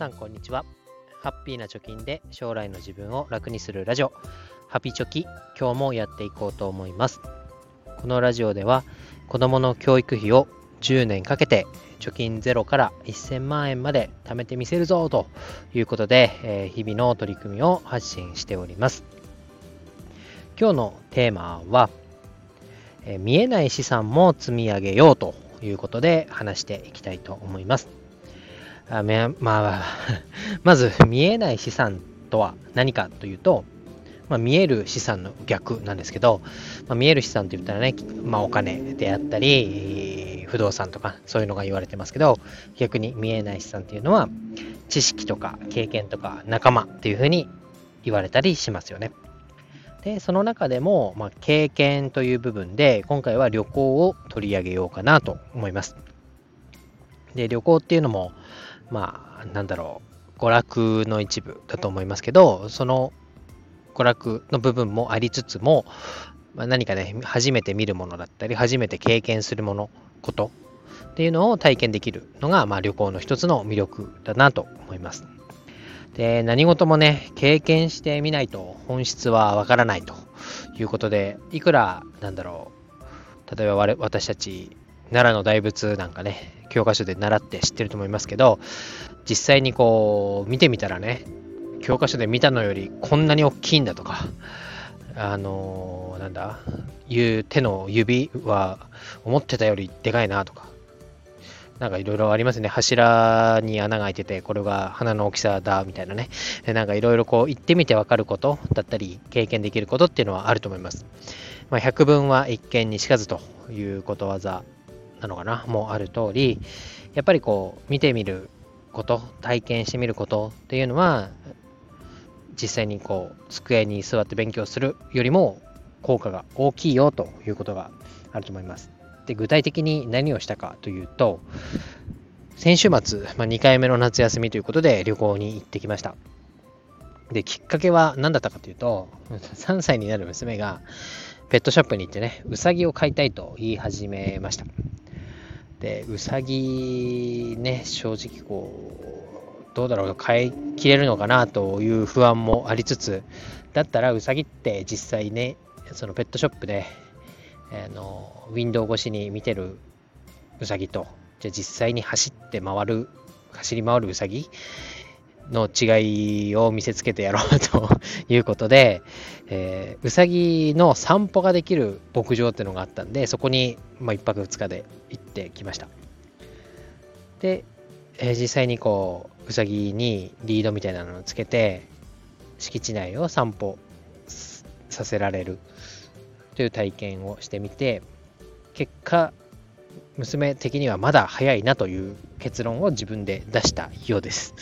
さんこんにちは。ハッピーな貯金で将来の自分を楽にするラジオ。ハピチョキ今日もやっていこうと思います。このラジオでは子供の教育費を10年かけて貯金ゼロから1000万円まで貯めてみせるぞということで、え、日々の取り組みを発信しております。今日のテーマは、え、見えない資産も積み上げようということで話していきたいと思います。あまあ、ま ず見えない資産とは何かというと、まあ、見える資産の逆なんですけど、まあ、見える資産と言ったらね、まあ、お金であったり、不動産とかそういうのが言われてますけど、逆に見えない資産っていうのは、知識とか経験とか仲間っていうふうに言われたりしますよね。で、その中でも、まあ、経験という部分で、今回は旅行を取り上げようかなと思います。で、旅行っていうのも、まあ、なんだろう、娯楽の一部だと思いますけど、その娯楽の部分もありつつも、まあ、何かね、初めて見るものだったり、初めて経験するもの、ことっていうのを体験できるのが、まあ、旅行の一つの魅力だなと思います。で、何事もね、経験してみないと本質はわからないということで、いくら、なんだろう、例えば私たち、奈良の大仏なんかね、教科書で習って知ってると思いますけど、実際にこう、見てみたらね、教科書で見たのよりこんなに大きいんだとか、あのー、なんだ、いう手の指は思ってたよりでかいなとか、なんかいろいろありますね。柱に穴が開いてて、これが花の大きさだ、みたいなね。なんかいろいろこう行ってみてわかることだったり、経験できることっていうのはあると思います。まあ、百聞は一見にしかずということわざなのかな、もある通り、やっぱりこう、見てみること、体験してみることっていうのは、実際にこう、机に座って勉強するよりも効果が大きいよということがあると思います。で具体的に何をしたかというと先週末、まあ、2回目の夏休みということで旅行に行ってきました。できっかけは何だったかというと 3歳になる娘がペットショップに行ってねうさぎを飼いたいと言い始めました。でうさぎね正直こうどうだろう買い切れるのかなという不安もありつつだったらうさぎって実際ねそのペットショップであのウィンドウ越しに見てるうさぎとじゃ実際に走って回る走り回るうさぎの違いを見せつけてやろうということで、えー、うさぎの散歩ができる牧場っていうのがあったんでそこに、まあ、1泊2日で行ってきましたで、えー、実際にこううさぎにリードみたいなのをつけて敷地内を散歩させられるという体験をしてみて結果娘的にはまだ早いなという結論を自分で出したようです。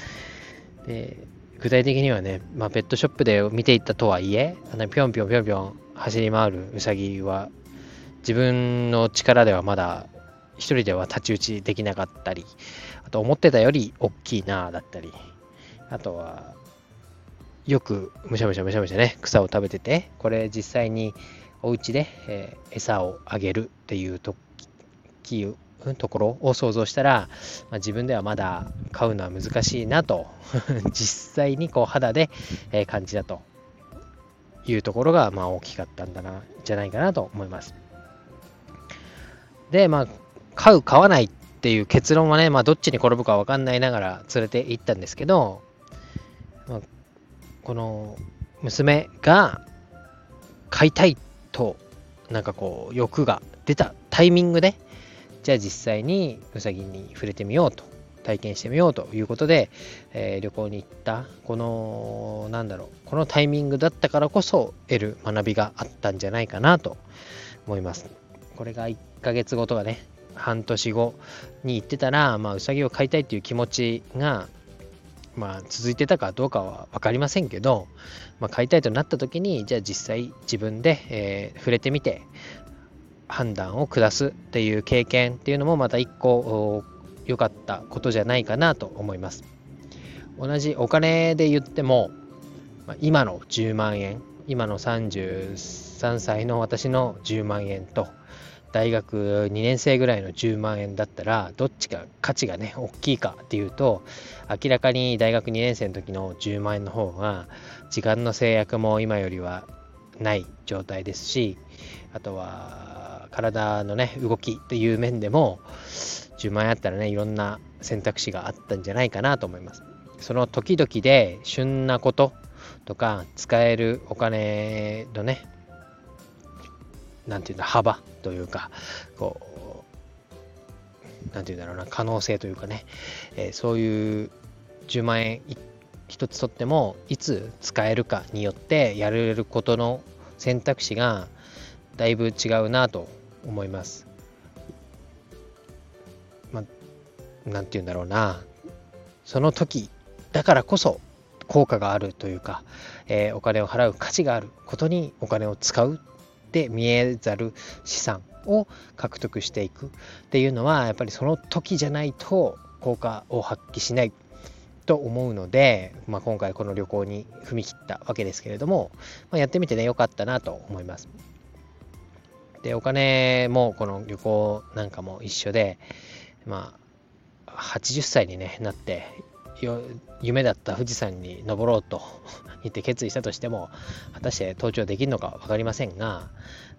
で具体的にはね、まあ、ペットショップで見ていったとはいえ、あのぴょんぴょんぴょんぴょん走り回るウサギは自分の力ではまだ一人では太刀打ちできなかったり、あと思ってたより大きいなだったり、あとはよくむしゃむしゃむしゃむしゃね、草を食べてて、これ実際にお家で、えー、餌をあげるっていうとところを想像したら、まあ、自分ではまだ飼うのは難しいなと実際にこう肌で、感じたというところがまあ大きかったんだなじゃないかなと思いますでまあ飼う飼わないっていう結論はね、まあ、どっちに転ぶか分かんないながら連れて行ったんですけど、まあ、この娘が飼いたいとなんかこう欲が出たタイミングでじゃあ実際にうさぎに触れてみようと体験してみようということで、えー、旅行に行ったこのなんだろうこのタイミングだったからこそ得る学びがあったんじゃないかなと思います。これが1ヶ月後とかね半年後に行ってたら、まあ、うさぎを飼いたいっていう気持ちがまあ、続いてたかどうかは分かりませんけど、まあ、買いたいとなった時にじゃあ実際自分で、えー、触れてみて判断を下すっていう経験っていうのもまた一個良かったことじゃないかなと思います。同じお金で言っても今の10万円今の33歳の私の10万円と大学2年生ぐらいの10万円だったらどっちが価値がね大きいかっていうと明らかに大学2年生の時の10万円の方が時間の制約も今よりはない状態ですしあとは体のね動きという面でも10万円あったらねいろんな選択肢があったんじゃないかなと思います。その時々で旬なこととか使えるお金のねなんていうんだ幅というかこうなんていうんだろうな可能性というかね、えー、そういう10万円一つとってもいつ使えるかによってやれることの選択肢がだいぶ違うなと思います。まあ、なんて言うんだろうなその時だからこそ効果があるというか、えー、お金を払う価値があることにお金を使うって見えざる資産を獲得していくっていうのはやっぱりその時じゃないと効果を発揮しないと思うので、まあ、今回この旅行に踏み切ったわけですけれども、まあ、やってみてね良かったなと思います。でお金もこの旅行なんかも一緒でまあ80歳に、ね、なって夢だった富士山に登ろうと 言って決意したとしても果たして登頂できるのか分かりませんが、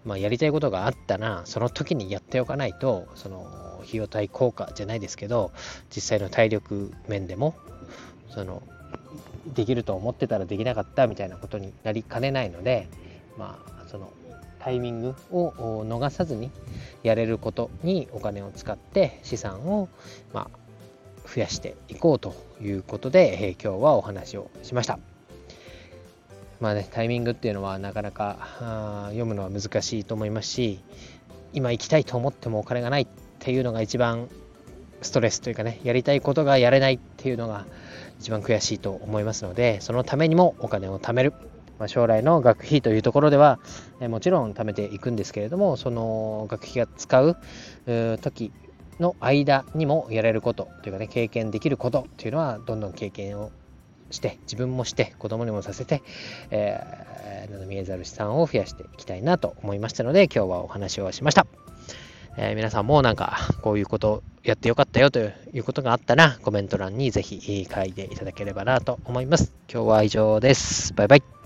まあ、やりたいことがあったらその時にやっておかないとその費用対効果じゃないですけど実際の体力面でもそのできると思ってたらできなかったみたいなことになりかねないのでまあそのタイミングを逃さずにやれることにお金を使って資産を、まあ、増やしていこうということで、えー、今日はお話をしました。まあね、タイミングっていうのはなかなか読むのは難しいと思いますし今行きたいと思ってもお金がないっていうのが一番ストレスというかねやりたいことがやれないっていうのが一番悔しいと思いますのでそのためにもお金を貯める、まあ、将来の学費というところではえもちろん貯めていくんですけれどもその学費が使う時の間にもやれることというかね経験できることというのはどんどん経験をして自分もして子供にもさせて、えー、見えざる資産を増やしていきたいなと思いましたので今日はお話をしました。えー、皆さんもなんかこういうことやってよかったよということがあったらコメント欄にぜひ書いていただければなと思います。今日は以上です。バイバイ。